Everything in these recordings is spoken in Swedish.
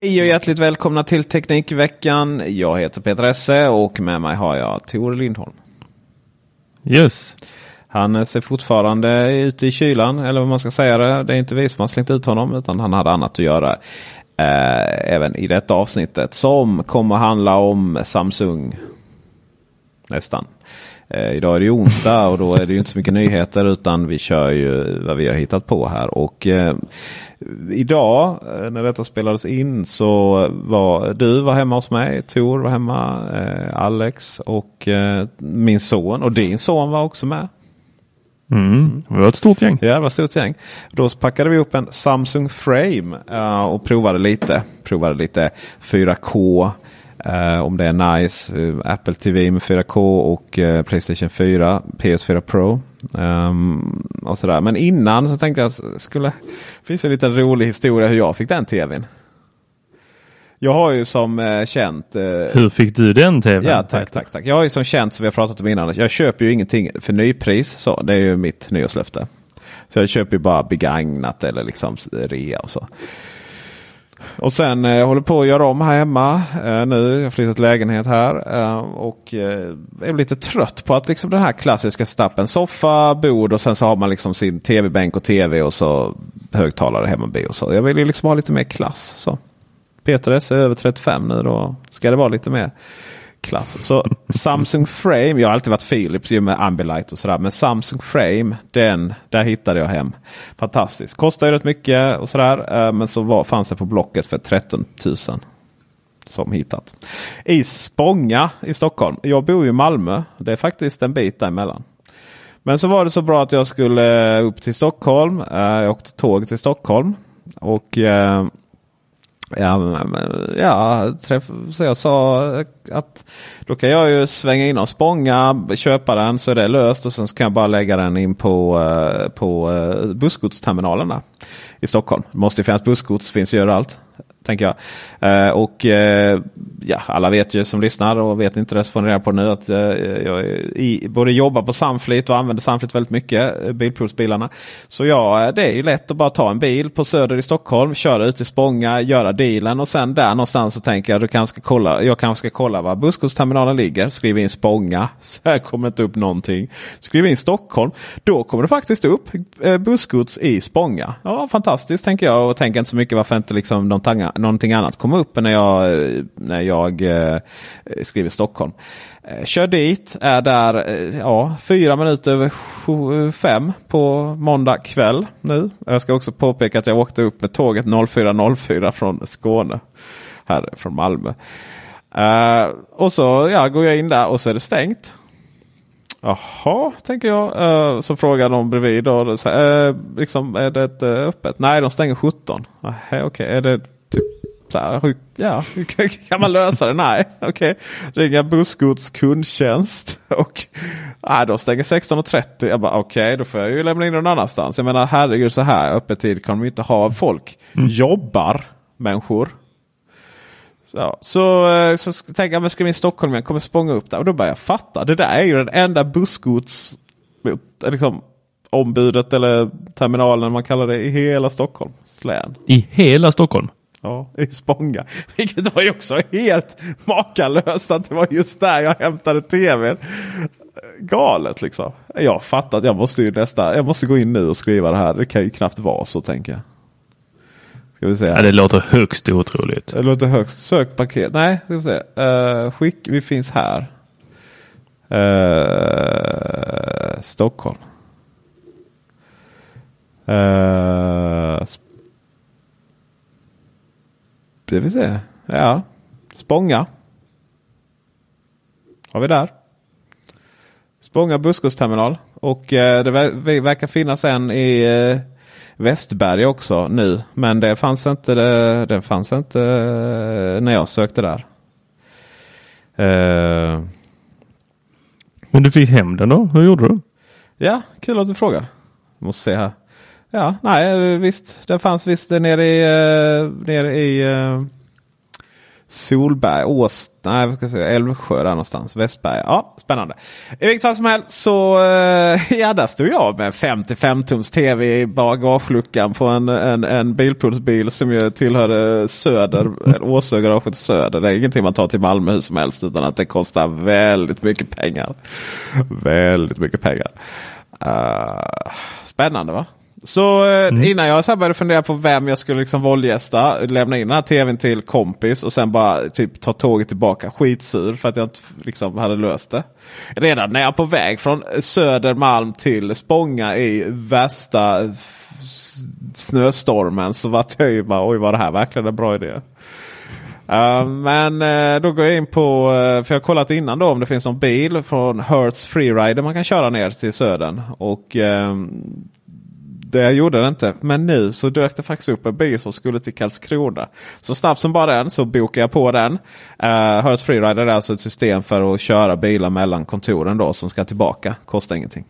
Hej och hjärtligt välkomna till Teknikveckan. Jag heter Peter Esse och med mig har jag Tor Lindholm. Yes. Han ser fortfarande ute i kylan, eller vad man ska säga det. Det är inte vi som har slängt ut honom, utan han hade annat att göra. Eh, även i detta avsnittet som kommer handla om Samsung. Nästan. Eh, idag är det onsdag och då är det inte så mycket nyheter utan vi kör ju vad vi har hittat på här. Och eh, Idag eh, när detta spelades in så var du var hemma hos mig, Tor var hemma, eh, Alex och eh, min son och din son var också med. Mm, det var ett stort gäng. Ja, det var ett stort gäng. Då packade vi upp en Samsung Frame uh, och provade lite. Provade lite 4K. Uh, om det är nice. Uh, Apple TV med 4K och Playstation 4. PS4 Pro. Um, och sådär. Men innan så tänkte jag skulle. Det finns en liten rolig historia hur jag fick den tvn. Jag har ju som eh, känt. Eh, hur fick du den tvn? Ja tack, tack, tack. Jag har ju som känt som vi har pratat om innan. Jag köper ju ingenting för nypris. Så det är ju mitt nyårslöfte. Så jag köper ju bara begagnat eller liksom rea och så. Och sen eh, jag håller på att göra om här hemma eh, nu. Jag har flyttat lägenhet här. Eh, och eh, är lite trött på att liksom den här klassiska stappen. Soffa, bord och sen så har man liksom sin tv-bänk och tv och så högtalare hemma. Och så. Jag vill ju liksom ha lite mer klass. Så. Peter S är över 35 nu. Då ska det vara lite mer klass. Så Samsung Frame, jag har alltid varit Philips med Ambilight och sådär. Men Samsung Frame, den, där hittade jag hem. Fantastiskt. Kostar ju rätt mycket och sådär. Eh, men så var, fanns det på Blocket för 13 000. Som hittat. I Spånga i Stockholm. Jag bor i Malmö. Det är faktiskt en bit däremellan. Men så var det så bra att jag skulle upp till Stockholm. Eh, jag åkte tåg till Stockholm. Och eh, Ja, ja träff, så jag sa att då kan jag ju svänga in och Spånga, köpa den så är det löst och sen så kan jag bara lägga den in på, eh, på eh, bussgodsterminalerna i Stockholm. Det måste ju finnas bussgods, finns ju överallt tänker jag. Eh, och eh, ja, alla vet ju som lyssnar och vet inte det så får ni reda på nu att eh, jag i, både jobbar på Samflit och använder Samflit väldigt mycket. Eh, bilprovsbilarna. Så ja, eh, det är ju lätt att bara ta en bil på Söder i Stockholm, köra ut till Spånga, göra dealen och sen där någonstans så tänker jag du kanske ska kolla, jag kanske ska kolla var bussgodsterminalen ligger. Skriv in Spånga. Så här kommer inte upp någonting. Skriv in Stockholm. Då kommer det faktiskt upp busskorts bussgods i Spånga. Ja, fantastiskt tänker jag och tänker inte så mycket varför inte liksom de tangar någonting annat komma upp när jag, när jag eh, skriver Stockholm. Eh, kör dit, är där eh, ja, fyra minuter över sju, fem på måndag kväll nu. Jag ska också påpeka att jag åkte upp med tåget 04.04 från Skåne. Här från Malmö. Uh, och så ja, går jag in där och så är det stängt. Jaha, tänker jag. Uh, så frågar de bredvid. Då, så, uh, liksom, är det uh, öppet? Nej, de stänger 17. Okej, okay. är det typ så här, ja, kan man lösa det? Nej, okej. Okay. Ringa Bussgods kundtjänst. Och nej, de stänger 16.30. Jag bara okej, okay, då får jag ju lämna in någon annanstans. Jag menar herregud så här öppettid kan de inte ha. Folk mm. jobbar människor. Så, så, eh, så tänker jag, men ska vi i Stockholm jag kommer spånga upp där. Och då börjar jag fatta. Det där är ju den enda bussgods liksom, ombudet eller terminalen man kallar det i hela Stockholms län. I hela Stockholm? Ja, i Spånga. Vilket var ju också helt makalöst att det var just där jag hämtade tvn. Galet liksom. Jag fattar att jag måste ju nästa. Jag måste gå in nu och skriva det här. Det kan ju knappt vara så tänker jag. Ska vi se Ja, det låter högst otroligt. Det låter högst. Sök paket. Nej, ska vi se. Uh, skick. Vi finns här. Uh, Stockholm. Uh, det vill säga, ja. Spånga. Har vi där. Spånga bussgodsterminal. Och eh, det verkar finnas en i eh, Västberg också nu. Men det fanns inte, det, det fanns inte eh, när jag sökte där. Eh. Men du fick hem den då? Hur gjorde du? Ja, kul att du frågar. Måste se här. Ja, nej eh, visst. Den fanns visst nere i, eh, nere i eh, Solberg, Ås, nej vad ska jag säga, Älvsjö där någonstans. Västberg. Ja, spännande. I vilket fall som helst så ja, där stod jag med 55 tums tv i bagageluckan på en, en, en bilpoolsbil som ju tillhörde Söder, Åsögaraget Söder. Det är ingenting man tar till Malmö hur som helst utan att det kostar väldigt mycket pengar. väldigt mycket pengar. Uh, spännande va? Så eh, mm. innan jag så började fundera på vem jag skulle liksom våldgästa. Lämna in den här tvn till kompis och sen bara typ ta tåget tillbaka. Skitsur för att jag inte liksom hade löst det. Redan när jag är på väg från Södermalm till Spånga i värsta snöstormen så var jag ju bara oj var det här verkligen en bra idé. Uh, men uh, då går jag in på, uh, för jag har kollat innan då om det finns någon bil från Hertz Freerider man kan köra ner till södern. Och ehm, det gjorde det inte. Men nu så dök det faktiskt upp en bil som skulle till Karlskrona. Så snabbt som bara den så bokade jag på den. Eh, uh, Hertz Freerider är alltså ett system för att köra bilar mellan kontoren då som ska tillbaka. Kostar ingenting.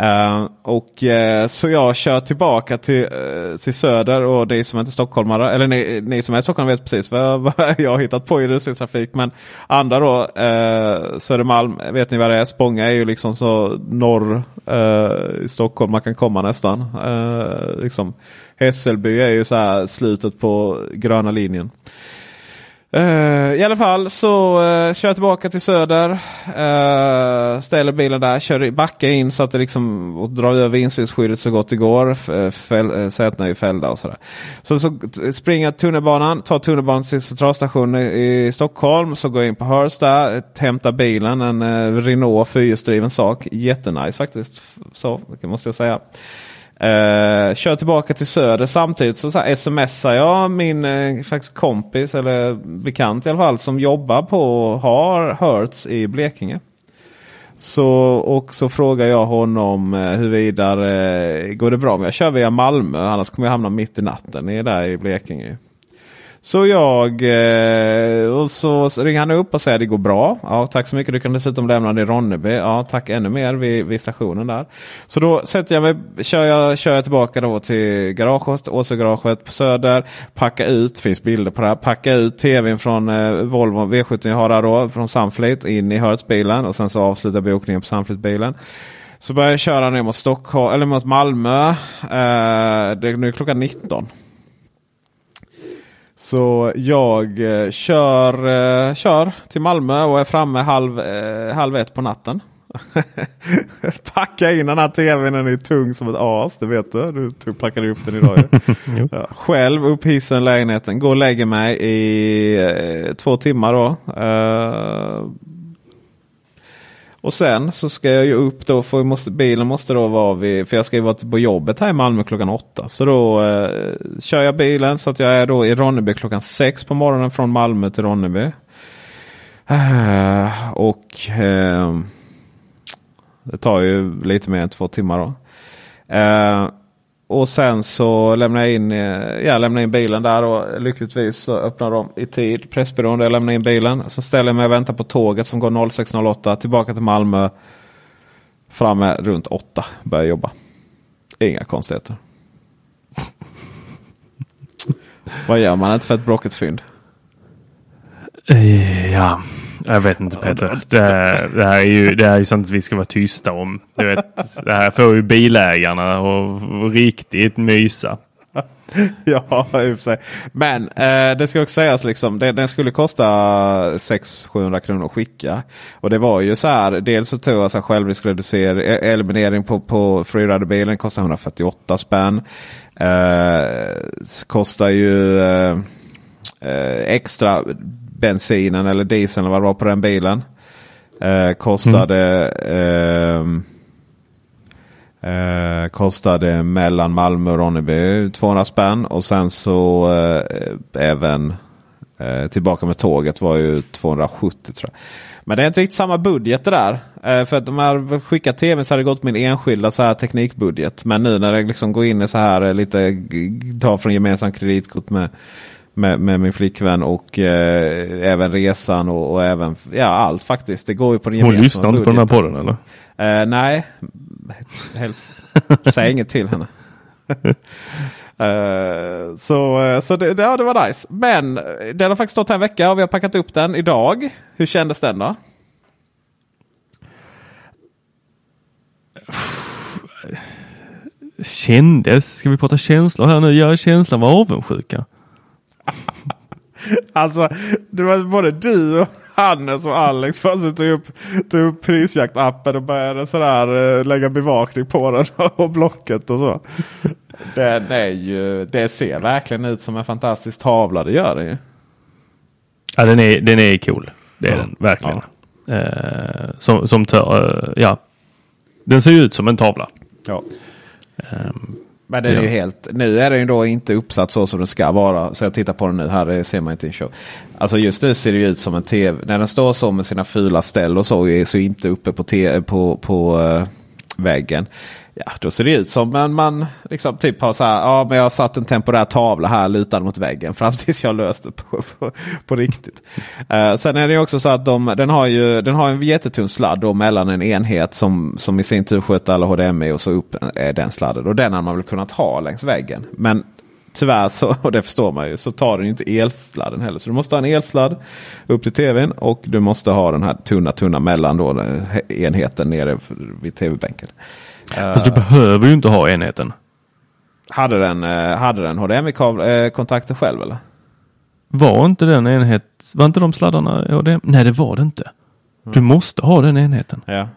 Uh, och uh, Så jag kör tillbaka till, uh, till Söder och ni som inte är stockholmare, eller ni, ni som är stockholmare vet precis vad, vad jag har hittat på i rusningstrafik. Men andra då, uh, Södermalm, vet ni vad det är? Spånga är ju liksom så norr i Stockholm man kan komma nästan. liksom. Hässelby är ju så här slutet på gröna linjen. Uh, I alla fall så uh, kör jag tillbaka till Söder. Uh, ställer bilen där, kör, backar in så att det liksom och drar över insynsskyddet så gott det går. Sätena är ju fällda och sådär. Så, så springer jag tunnelbanan, tar tunnelbanan till centralstationen i, i Stockholm. Så går jag in på Hearst där, hämtar bilen. En uh, Renault fyrhjulsdriven sak. Jättenice faktiskt. Så måste jag säga. Uh, kör tillbaka till Söder samtidigt så, så smsar jag min eh, uh, faktiskt kompis eller bekant i alla fall som jobbar på har Hertz i Blekinge. Så, och så frågar jag honom uh, huruvida uh, går det bra om jag kör via Malmö annars kommer jag hamna mitt i natten. Ni är där i Blekinge. Så jag eh, och så ringer han upp och säger det går bra. Ja, tack så mycket. Du kan dessutom lämna det i Ronneby. Ja, tack ännu mer vid, vid stationen där. Så då sätter jag mig, kör jag, kör jag tillbaka då till garaget, Åsögaraget på Söder. Packa ut, finns bilder på det här. Packa ut tvn från eh, Volvo V70 jag har där då. Från Sunfleet in i Hertz-bilen. Och sen så avslutar bokningen på Sunfleet-bilen. Så börjar jag köra ner mot Stockholm, eller mot Malmö. Eh, det, nu är klockan 19. Så jag eh, kör, eh, kör till Malmö och är framme halv, eh, halv ett på natten. Packa in den här tvn, den är tung som ett as. Det vet du. Du packade upp den idag. ja, själv upp hissen lägenheten. Går och lägger mig i eh, två timmar. då. Uh, och sen så ska jag ju upp då, för måste, bilen måste då vara vid, för jag ska ju vara på jobbet här i Malmö klockan åtta. Så då eh, kör jag bilen så att jag är då i Ronneby klockan sex på morgonen från Malmö till Ronneby. Eh, och eh, det tar ju lite mer än två timmar då. Eh, och sen så lämnar jag in, eh, ja, lämnade in bilen där och lyckligtvis så öppnar de i tid. Pressbyrån där jag lämnar in bilen. Så ställer jag mig och väntar på tåget som går 06.08 tillbaka till Malmö. Framme runt 8 börjar jobba. Inga konstigheter. Vad gör man inte för ett Blocket-fynd? Eh, ja, jag vet inte Peter. Det, det, här är ju, det här är ju sånt vi ska vara tysta om. Du vet, det här får ju bilägarna och riktigt mysa. ja, i och för sig. Men eh, det ska också sägas liksom. Det, den skulle kosta 600-700 kronor att skicka. Och det var ju så här. Dels så tog jag självriskreducering, e- eliminering på, på freeriderbilen. Kostar 148 spänn. Eh, kostar ju eh, eh extra bensinen eller dieseln eller vad det var på den bilen. Eh, kostade, mm. eh, eh, kostade mellan Malmö och Ronneby 200 spänn. Och sen så eh, även eh, tillbaka med tåget var ju 270 tror jag. Men det är inte riktigt samma budget det där. Eh, för att de jag skickat tv så hade det gått min enskilda så här teknikbudget. Men nu när det liksom går in i så här eh, lite ta från gemensam kreditkort med med, med min flickvän och eh, även resan och, och, även ja, allt faktiskt. Det går ju på den Hon lyssnar inte på den här podden eller? Eh, nej, helst säg inget till henne. Uh, så så det, ja, det var nice. Men den har faktiskt stått här en vecka och vi har packat upp den idag. Hur kändes den då? Kändes? Ska vi prata känslor här nu? Ja, känslan var avundsjuka. alltså, det var både du och Hannes och Alex plötsligt tog upp, tog upp prisjaktappen och började sådär, äh, lägga bevakning på den och blocket och så. Den är ju, det ser verkligen ut som en fantastisk tavla. Det gör det ju. Ja, den är, den är cool. Det är ja. den verkligen. Ja. Eh, som, som tör, eh, ja. Den ser ut som en tavla. Ja. Um, men den är ju helt, nu är den ju då inte uppsatt så som den ska vara. Så jag tittar på den nu här, det ser man inte i en show. Alltså just nu ser det ut som en tv. När den står så med sina fula ställ och så, så inte uppe på, te, på, på uh, väggen. Ja, då ser det ut som en man liksom typ har så här. Ja, men jag har satt en temporär tavla här lutad mot väggen fram tills jag löst det på, på, på riktigt. Uh, sen är det också så att de, den har ju den har en jättetunn sladd då mellan en enhet som, som i sin tur sköter alla HDMI och så upp är den sladden. Och den har man väl kunnat ha längs väggen. Men tyvärr så, och det förstår man ju, så tar den inte elsladden heller. Så du måste ha en elsladd upp till tvn och du måste ha den här tunna tunna mellan då eh, enheten nere vid tv-bänken. Fast du behöver ju inte ha enheten. Hade den, eh, hade den HDMI-kontakter eh, själv eller? Var inte den enhet, var inte de sladdarna HDMI? Nej det var det inte. Du mm. måste ha den enheten. Ja.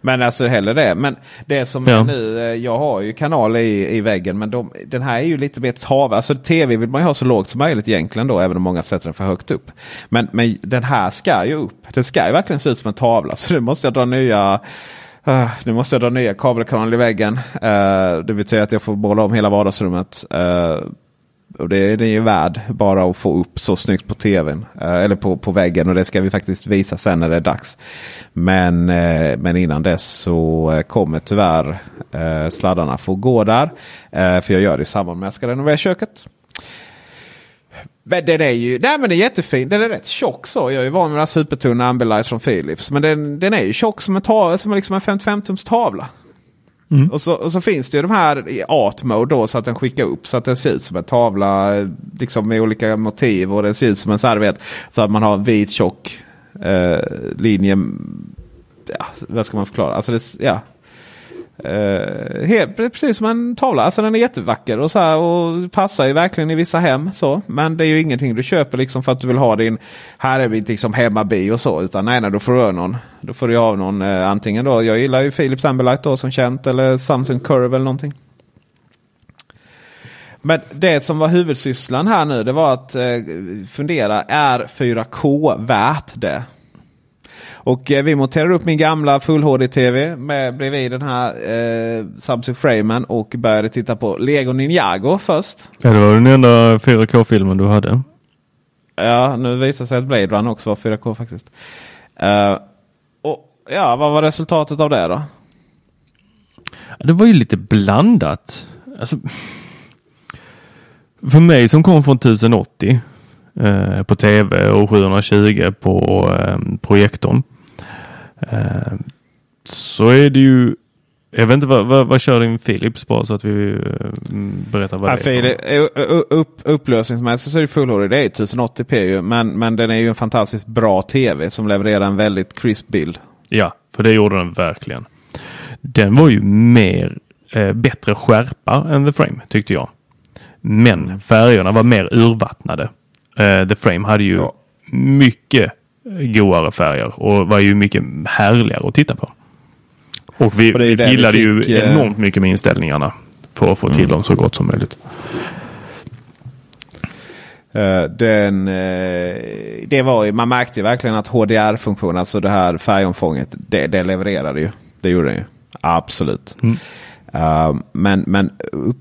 Men alltså hellre det. Men det som ja. är nu, eh, jag har ju kanaler i, i väggen men de, den här är ju lite mer tav. Alltså tv vill man ju ha så lågt som möjligt egentligen då även om många sätter den för högt upp. Men, men den här ska ju upp. Den ska ju verkligen se ut som en tavla så nu måste jag dra nya Uh, nu måste jag dra nya kabelkanaler i väggen. Uh, det betyder att jag får måla om hela vardagsrummet. Uh, och det, det är ju värd bara att få upp så snyggt på tvn. Eh, eller på, på väggen. Och det ska vi faktiskt visa sen när det är dags. Men, men innan dess så kommer tyvärr sladdarna få gå där. för jag gör det i samband med att jag ska renovera köket. Den är ju nej men den är jättefin. Den är rätt tjock så. Jag är ju van med den här supertunna Ambilight från Philips. Men den, den är ju tjock som en, ta, som liksom en 55-tums tavla. Mm. Och, så, och så finns det ju de här i art mode då så att den skickar upp så att den ser ut som en tavla. Liksom med olika motiv och den ser ut som en så här, vet, så att man har en vit tjock eh, linje. Ja, vad ska man förklara? Alltså det, ja, Uh, helt, precis som en tavla. Alltså den är jättevacker och, så här, och passar ju verkligen i vissa hem. så. Men det är ju ingenting du köper liksom för att du vill ha din här är vi liksom hemmabi och så. Utan nej, nej då får du ha någon. Då får du ha någon uh, antingen då. Jag gillar ju Philips Ambilight då som känt. Eller Samsung Curve eller någonting. Men det som var huvudsysslan här nu det var att uh, fundera. Är 4K värt det? Och eh, vi monterade upp min gamla Full HD-TV med bredvid den här eh, Samsung Framen och började titta på Lego Ninjago först. Ja, det var den enda 4K-filmen du hade. Ja, nu visar sig att Blade Run också var 4K faktiskt. Uh, och Ja, vad var resultatet av det då? Det var ju lite blandat. Alltså, för mig som kom från 1080 eh, på tv och 720 på eh, projektorn Eh, så är det ju jag vet inte vad, vad, vad kör din Philips på så att vi uh, berättar vad ja, det är. Upp, upplösningsmässigt så är det Full HD. Det är 1080p ju, men, men den är ju en fantastiskt bra tv som levererar en väldigt crisp bild. Ja, för det gjorde den verkligen. Den var ju mer eh, bättre skärpa än The Frame tyckte jag. Men färgerna var mer urvattnade. Eh, The Frame hade ju ja. mycket godare färger och var ju mycket härligare att titta på. Och vi, och vi gillade vi fick, ju eh, enormt mycket med inställningarna för att få till mm. dem så gott som möjligt. Uh, den, uh, det var, man märkte ju verkligen att HDR-funktionen, alltså det här färgomfånget, det, det levererade ju. Det gjorde den ju. Absolut. Mm. Uh, men men upp,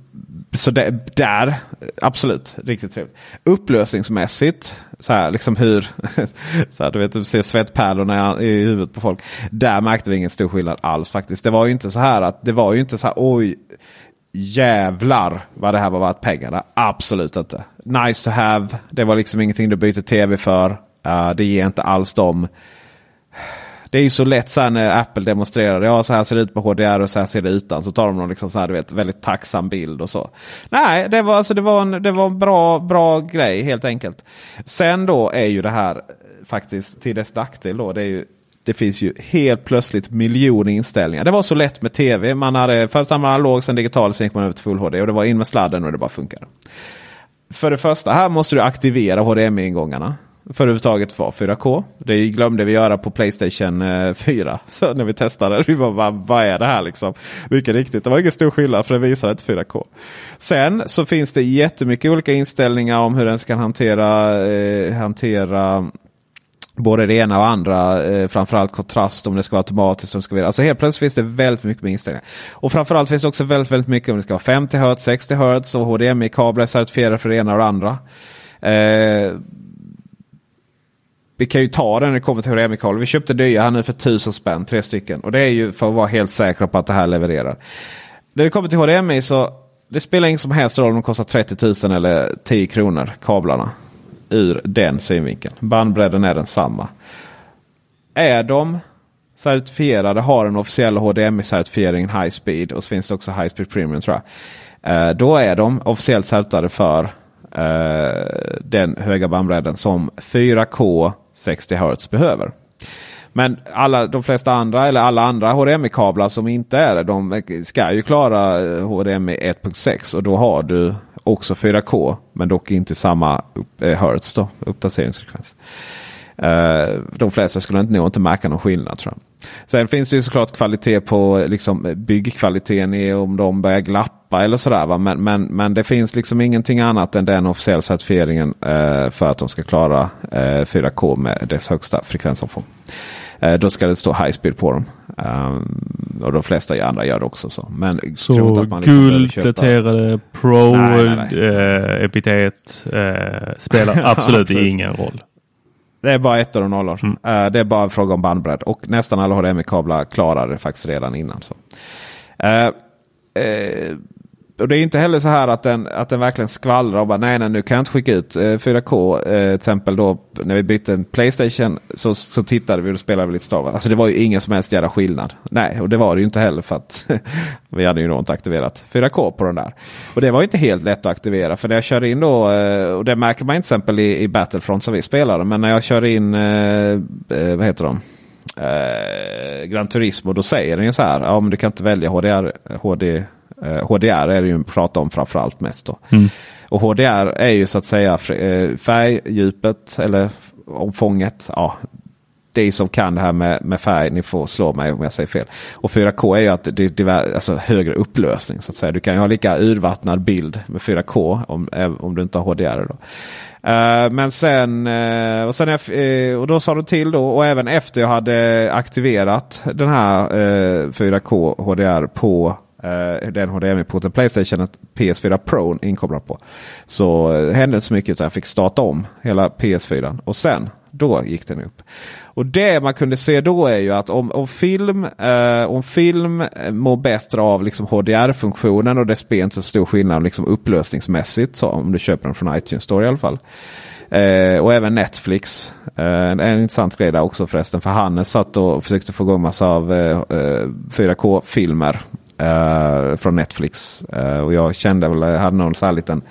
så det, där, absolut, riktigt trevligt. Upplösningsmässigt, så här, liksom hur, så här, du vet, du ser svettpärlorna i huvudet på folk. Där märkte vi ingen stor skillnad alls faktiskt. Det var ju inte så här att, det var ju inte så här, oj, jävlar vad det här var värt pengarna. Absolut inte. Nice to have. Det var liksom ingenting du byter tv för. Uh, det ger inte alls dem det är ju så lätt så när Apple demonstrerar. Ja, så här ser det ut på HDR och så här ser det utan. Så tar de någon liksom så här, du vet, väldigt tacksam bild och så. Nej, det var, alltså, det var en, det var en bra, bra grej helt enkelt. Sen då är ju det här faktiskt till dess nackdel då. Det är ju det finns ju helt plötsligt miljoner inställningar. Det var så lätt med tv. Man hade, först hade man analog, sen digital, sen gick man över till Full HD. Och det var in med sladden och det bara funkade. För det första, här måste du aktivera HDMI-ingångarna. För överhuvudtaget var 4K. Det glömde vi göra på Playstation eh, 4. Så när vi testade. Vi bara, vad är det här liksom? Mycket riktigt, det var ingen stor skillnad för det visade inte 4K. Sen så finns det jättemycket olika inställningar om hur den ska hantera, eh, hantera både det ena och andra. Eh, framförallt kontrast om det ska vara automatiskt. Om det ska vara, alltså helt plötsligt finns det väldigt mycket med inställningar. Och framförallt finns det också väldigt, väldigt mycket om det ska vara 50 Hz, 60 Hz och HDMI-kablar är certifierade för det ena och det andra. Eh, vi kan ju ta den när det kommer till HDMI-kablar. Vi köpte nya här nu för 1000 spänn, tre stycken. Och det är ju för att vara helt säkra på att det här levererar. När det kommer till HDMI så det spelar ingen som helst roll om de kostar 30 000 eller 10 kronor, kablarna ur den synvinkeln. Bandbredden är densamma. Är de certifierade, har en officiell HDMI-certifiering High Speed och så finns det också High Speed Premium tror jag. Eh, då är de officiellt certifierade för eh, den höga bandbredden som 4K 60 Hz behöver. Men alla, de flesta andra eller alla andra HDMI-kablar som inte är det, de ska ju klara eh, HDMI 1.6 och då har du också 4K. Men dock inte samma upp, eh, hertz då, uppdateringsfrekvens. Uh, de flesta skulle nog inte märka någon skillnad tror jag. Sen finns det ju såklart kvalitet på liksom, byggkvaliteten i om de börjar glappa eller sådär. Men, men, men det finns liksom ingenting annat än den officiella certifieringen uh, för att de ska klara uh, 4K med dess högsta frekvensomfång. Uh, då ska det stå high speed på dem. Um, och de flesta andra gör det också. Så, Men så liksom guld, pläterade, pro, nej, nej, nej. Eh, epitet eh, spelar absolut ingen roll. Det är bara ettor och nollor. Mm. Uh, det är bara en fråga om bandbredd. Och nästan alla HDMI-kablar klarar det faktiskt redan innan. Så. Uh, uh, och det är inte heller så här att den, att den verkligen skvallrar och bara nej, nej nu kan jag inte skicka ut eh, 4K. Eh, till exempel då när vi bytte en Playstation så, så tittade vi och spelade vi lite Star Wars. Alltså det var ju ingen som helst jävla skillnad. Nej, och det var det ju inte heller för att vi hade ju då inte aktiverat 4K på den där. Och det var ju inte helt lätt att aktivera för när jag kör in då, eh, och det märker man till exempel i, i Battlefront som vi spelade. Men när jag kör in, eh, eh, vad heter de? Eh, Gran Turismo då säger den ju så här. Ja men du kan inte välja HDR, HD HDR är det ju prata om framförallt mest. Då. Mm. Och HDR är ju så att säga eh, färgdjupet eller omfånget. Ja, det som kan det här med, med färg, ni får slå mig om jag säger fel. Och 4K är ju att det är alltså högre upplösning. så att säga. Du kan ju ha lika urvattnad bild med 4K om, om du inte har HDR. Då. Uh, men sen, uh, och, sen uh, och då sa de till då och även efter jag hade aktiverat den här 4K HDR på Uh, den HDMI-porten Playstation att PS4 Pro inkopplad på. Så uh, hände inte så mycket utan jag fick starta om hela PS4 och sen då gick den upp. Och det man kunde se då är ju att om, om film, eh, om film eh, mår bäst av liksom HDR-funktionen och det spelar inte så stor skillnad liksom upplösningsmässigt. Så om du köper den från iTunes Store i alla fall. Eh, och även Netflix. Eh, en, en intressant grej där också förresten. För Hannes satt och försökte få igång massa av 4K-filmer uh, från Netflix. Uh, och jag kände väl, jag hade någon så här liten,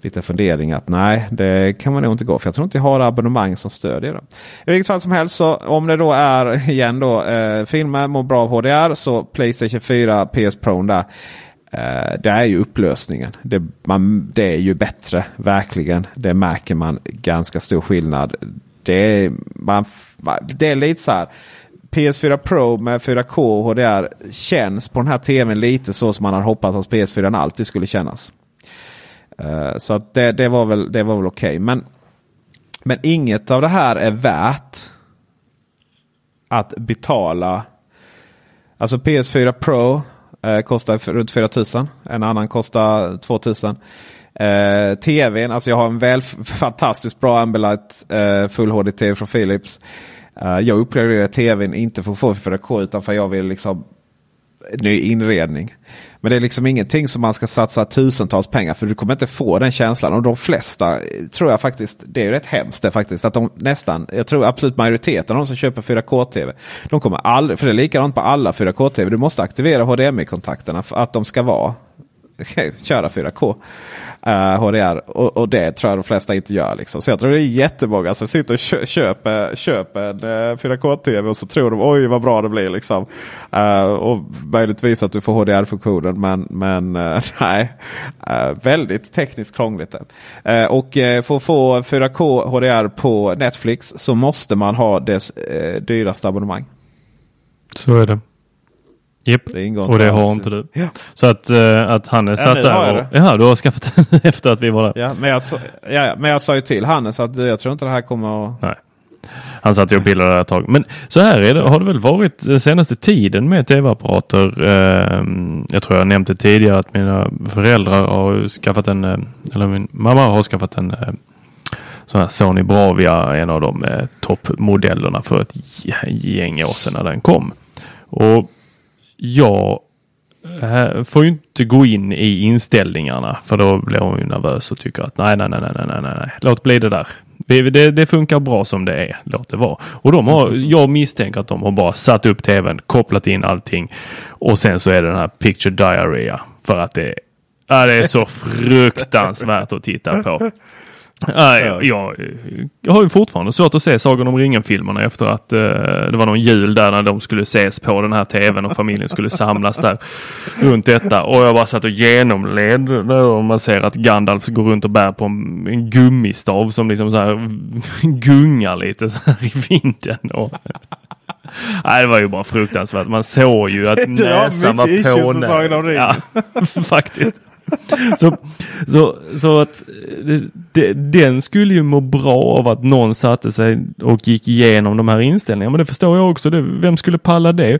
liten fundering att nej, det kan man nog inte gå. För jag tror inte jag har abonnemang som stödjer det. I vilket fall som helst så om det då är igen då eh, uh, filmer mår bra av HDR så Playstation 4 PS Pro där. Uh, det är ju upplösningen. Det, man, det är ju bättre, verkligen. Det märker man ganska stor skillnad. Det man, det är lite så här. PS4 Pro med 4K och HDR känns på den här tvn lite så som man hade hoppats att PS4 alltid skulle kännas. Uh, så att det, det var väl, det var väl okej. Okay. Men, men inget av det här är värt att betala. Alltså PS4 Pro uh, kostar runt 4000. En annan kostar 2000. Uh, TVn, alltså jag har en väl fantastiskt bra Ambilight uh, Full HD-TV från Philips. Uh, jag uppgraderade tvn inte för att få 4K utan för att jag vill liksom ny inredning. Men det är liksom ingenting som man ska satsa tusentals pengar för du kommer inte få den känslan. Och de flesta eh, tror jag faktiskt, det är rätt hemskt det faktiskt. Att de nästan, jag tror absolut majoriteten av de som köper 4K-TV. De kommer aldrig, för det är likadant på alla 4K-TV. Du måste aktivera HDMI-kontakterna för att de ska vara köra 4K uh, eh, HDR. Och, och, det tror jag de flesta inte gör. Liksom. Så jag tror det är jättemånga som sitter och köper, köper en eh, uh, 4K-TV och så tror de oj vad bra det blir. Liksom. Uh, och möjligtvis att du får HDR-funktionen men, men uh, nej. väldigt tekniskt krångligt. och för att få 4K HDR på Netflix så måste man ha dess dyraste abonnemang. Så är det. Japp, och det har inte du. Ja. Så att, uh, att Hannes ja, satt där och... Ja, du har skaffat den efter att vi var där. Ja, men jag, ja, men jag sa ju till Hannes att jag tror inte det här kommer att... Nej. Han satt ju och pillade där ett tag. Men så här är det, har det väl varit senaste tiden med tv-apparater. Eh, jag tror jag nämnde tidigare att mina föräldrar har skaffat en, eh, eller min mamma har skaffat en eh, sån här Sony Bravia, en av de eh, toppmodellerna för ett gäng år sedan när den kom. Och jag eh, får ju inte gå in i inställningarna för då blir hon ju nervös och tycker att nej, nej, nej, nej, nej, nej, låt bli det där. Det, det, funkar bra som det är. Låt det vara. Och de har, jag misstänker att de har bara satt upp tvn, kopplat in allting och sen så är det den här picture diarrhea för att det, ja, det är så fruktansvärt att titta på. Nej, jag, jag, har ju fortfarande svårt att se Sagan om ringen-filmerna efter att uh, det var någon jul där när de skulle ses på den här tvn och familjen skulle samlas där runt detta. Och jag bara satt och genomled och man ser att Gandalf går runt och bär på en, en gummistav som liksom så här gungar lite så här i vinden. Och, Nej, det var ju bara fruktansvärt. Man såg ju att näsan var på. Ja, faktiskt så, så, så att eh, de, den skulle ju må bra av att någon satte sig och gick igenom de här inställningarna. Men det förstår jag också. Det, vem skulle palla det?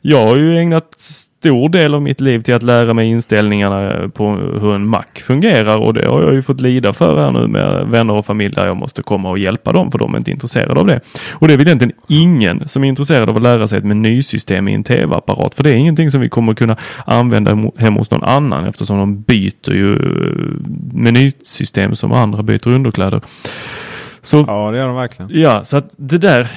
Jag har ju ägnat stor del av mitt liv till att lära mig inställningarna på hur en Mac fungerar och det har jag ju fått lida för här nu med vänner och familj där jag måste komma och hjälpa dem för de är inte intresserade av det. Och det är väl egentligen ingen som är intresserad av att lära sig ett menysystem i en tv-apparat för det är ingenting som vi kommer kunna använda hemma hos någon annan eftersom de byter ju menysystem som andra byter underkläder. Så, ja, det gör de verkligen. Ja, så att det där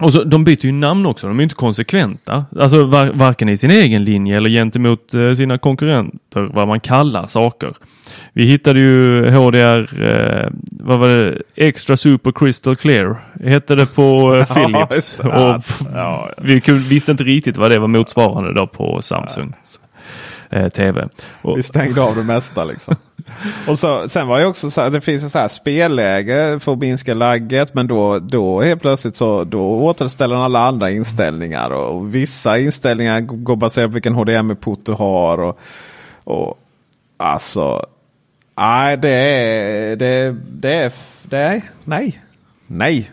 och så, de byter ju namn också, de är inte konsekventa. Alltså var, varken i sin egen linje eller gentemot eh, sina konkurrenter, vad man kallar saker. Vi hittade ju HDR, eh, vad var det, Extra Super Crystal Clear, hette det på eh, Philips. och ja, vi visste inte riktigt vad det var motsvarande då på Samsung eh, TV. Och, vi stängde av det mesta liksom. Och så, sen var det också så att det finns så här spelläge för att minska lagget. Men då, då helt plötsligt så då återställer alla andra inställningar. Och vissa inställningar går baserat på vilken HDMI-port du har. Och, och alltså, nej det är, det, det är, det är, nej, nej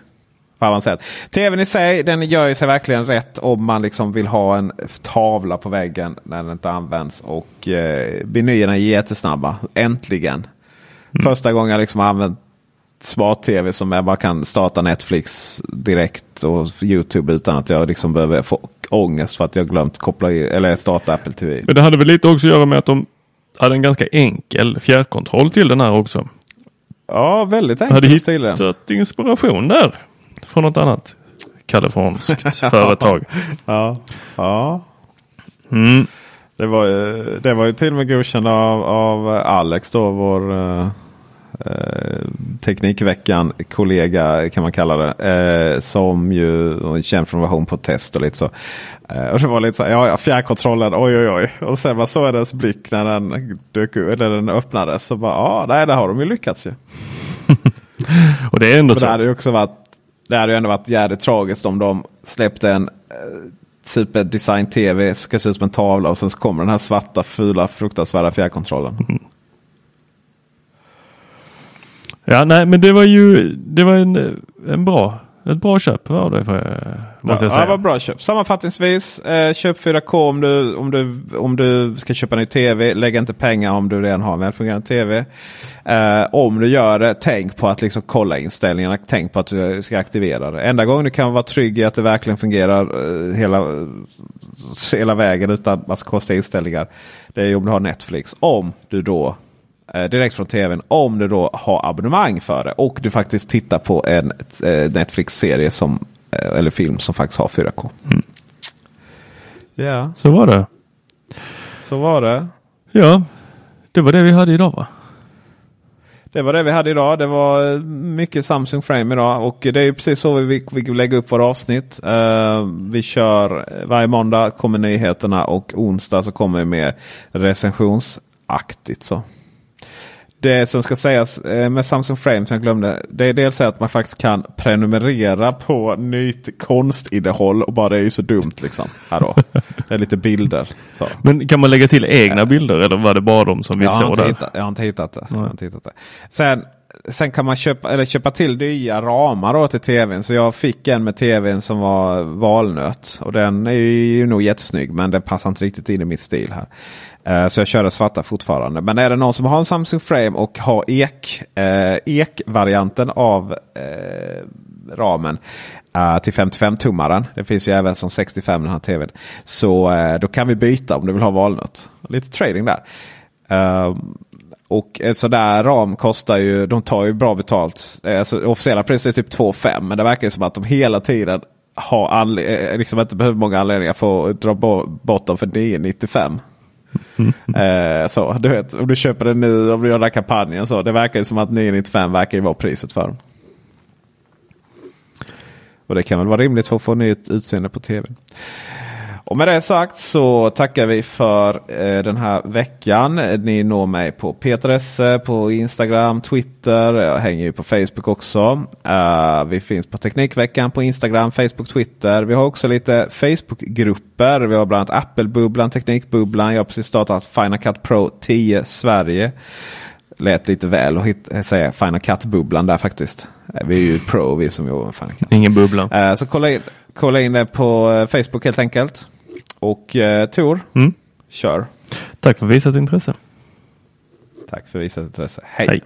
på avancerat. TVn i sig den gör ju sig verkligen rätt om man liksom vill ha en tavla på väggen när den inte används. Och eh, menyerna är jättesnabba. Äntligen. Mm. Första gången jag liksom har använt smart-tv som jag bara kan starta Netflix direkt och Youtube utan att jag liksom behöver få ångest för att jag glömt koppla i, eller starta Apple TV. Men det hade väl lite också att göra med att de hade en ganska enkel fjärrkontroll till den här också. Ja, väldigt enkel. Hade hittat inspiration där från något annat kaliforniskt företag. Ja. ja. Mm. Det, var, det var ju till och med godkänt av, av Alex då, vår uh, Teknikveckan kollega kan man kalla det. Uh, som ju är känd från version på test och lite så. Uh, och det var lite så ja, ja fjärrkontrollen, oj oj oj. Och sen var så hennes blick när den, dök, när den öppnades. Så bara, ja, nej, det har de ju lyckats ju. och det är ändå så. Det hade ju också varit det hade ju ändå varit jävligt tragiskt om de släppte en eh, typ superdesign tv. Ska se ut som en tavla och sen så kommer den här svarta fula fruktansvärda fjärrkontrollen. Mm. Ja, nej, men det var ju det var en, eh, en bra ett bra köp var det. För, måste ja, jag säga. det var bra köp. Sammanfattningsvis, eh, köp 4K om du, om, du, om du ska köpa ny TV. Lägg inte pengar om du redan har en välfungerande TV. Eh, om du gör det, tänk på att liksom kolla inställningarna. Tänk på att du ska aktivera det. Enda gången du kan vara trygg i att det verkligen fungerar eh, hela, hela vägen utan massa konstiga inställningar. Det är om du har Netflix. Om du då direkt från tvn. Om du då har abonnemang för det och du faktiskt tittar på en eh, Netflix-serie som eh, eller film som faktiskt har 4K. Ja, Så var det. så var det. Ja, det var det vi hade idag va? Det var det vi hade idag. Det var eh, mycket Samsung Frame idag. Och det är ju precis så vi, vi lägger upp våra avsnitt. Eh, vi kör varje måndag kommer nyheterna och onsdag så kommer vi med recensionsaktigt. Så. Det som ska sägas eh, med Samsung Frame som jag glömde. Det är dels att man faktiskt kan prenumerera på nytt konstinnehåll. Och bara det är ju så dumt liksom. Här då. Det är lite bilder. Så. Men kan man lägga till egna bilder eller var det bara de som vi Jag såg där? hittat, jag har inte hittat det. Jag har inte hittat det. Sen, sen kan man köpa, eller köpa till nya ramar då till tvn. Så jag fick en med tvn som var valnöt. Och den är ju nog jättesnygg men den passar inte riktigt in i mitt stil här. Eh, så jag kör det svarta fortfarande. Men är det någon som har en Samsung Frame och har ek, eh, ek-varianten av eh, ramen eh, till 55-tummaren. Det finns ju även som 65 den här tvn. Så eh, då kan vi byta om du vill ha valnöt. Lite trading där. Ehm, och en sån där ram kostar ju, de tar ju bra betalt. Eh, Alltså, officiella priset är typ 2,5 men det verkar ju som att de hela tiden har eh, liksom inte behöver många anledningar för att dra bo- bort dem för 9,95. Eh, så du vet, om du köper den nu, om du gör den här kampanjen så. Det verkar ju som att 995 verkar ju vara priset för dem. Och det kan väl vara rimligt för att få nytt utseende på tv. Och med det sagt så tackar vi för eh, den här veckan. Ni når mig på Peter Esse på Instagram, Twitter. Jag hänger ju på Facebook också. Eh, vi finns på Teknikveckan på Instagram, Facebook, Twitter. Vi har också lite Facebookgrupper. Vi har bland annat Apple-bubblan, Teknikbubblan. Jag har precis startat Final Cut Pro 10 Sverige. Lät lite väl att säga Final Cut-bubblan där faktiskt. Eh, Vi är ju pro vi som jobbar med Final Cut. Ingen bubbla. Eh, Så kolla in, kolla in det på eh, Facebook helt enkelt. Och eh, Tor, Mm. kör. Tack för visat intresse. Tack för visat intresse. Hej. Hej.